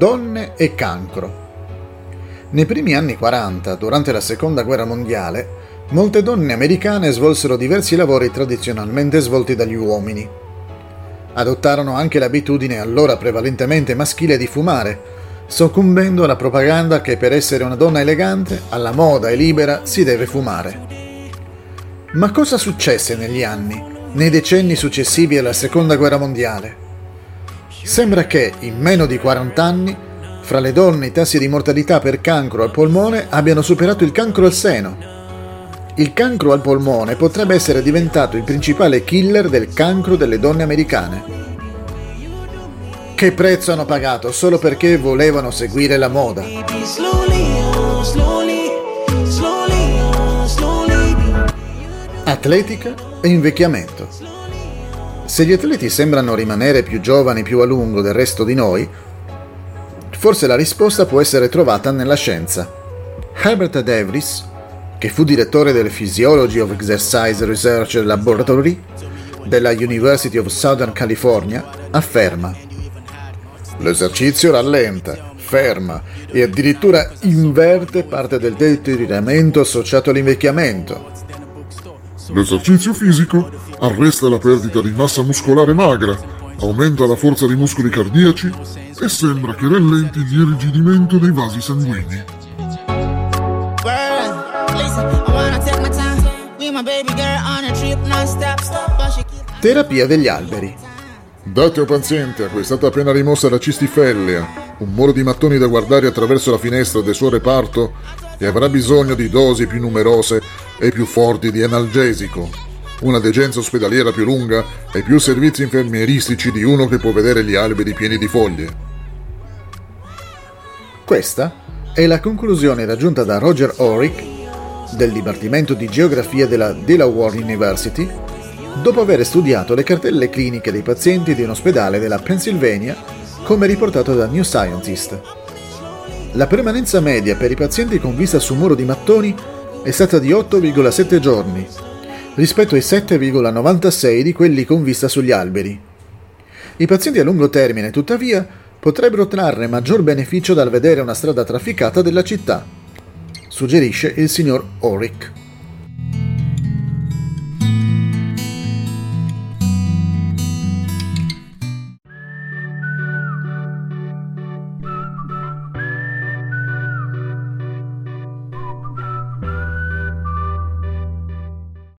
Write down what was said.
Donne e cancro. Nei primi anni 40, durante la Seconda Guerra Mondiale, molte donne americane svolsero diversi lavori tradizionalmente svolti dagli uomini. Adottarono anche l'abitudine allora prevalentemente maschile di fumare, soccombendo alla propaganda che per essere una donna elegante, alla moda e libera si deve fumare. Ma cosa successe negli anni, nei decenni successivi alla Seconda Guerra Mondiale? Sembra che, in meno di 40 anni, fra le donne i tassi di mortalità per cancro al polmone abbiano superato il cancro al seno. Il cancro al polmone potrebbe essere diventato il principale killer del cancro delle donne americane. Che prezzo hanno pagato solo perché volevano seguire la moda? Atletica e invecchiamento. Se gli atleti sembrano rimanere più giovani più a lungo del resto di noi, forse la risposta può essere trovata nella scienza. Herbert Devries, che fu direttore del Physiology of Exercise Research Laboratory della University of Southern California, afferma L'esercizio rallenta, ferma e addirittura inverte parte del deterioramento associato all'invecchiamento. L'esercizio fisico arresta la perdita di massa muscolare magra, aumenta la forza dei muscoli cardiaci e sembra che rallenti il irrigidimento dei vasi sanguigni. Terapia degli alberi. Date al paziente a cui è stata appena rimossa la cistifellea un muro di mattoni da guardare attraverso la finestra del suo reparto e avrà bisogno di dosi più numerose e più forti di analgesico una degenza ospedaliera più lunga e più servizi infermieristici di uno che può vedere gli alberi pieni di foglie. Questa è la conclusione raggiunta da Roger Orick del Dipartimento di Geografia della Delaware University dopo aver studiato le cartelle cliniche dei pazienti di un ospedale della Pennsylvania come riportato da New Scientist. La permanenza media per i pazienti con vista su muro di mattoni è stata di 8,7 giorni rispetto ai 7,96 di quelli con vista sugli alberi. I pazienti a lungo termine, tuttavia, potrebbero trarre maggior beneficio dal vedere una strada trafficata della città, suggerisce il signor Orick.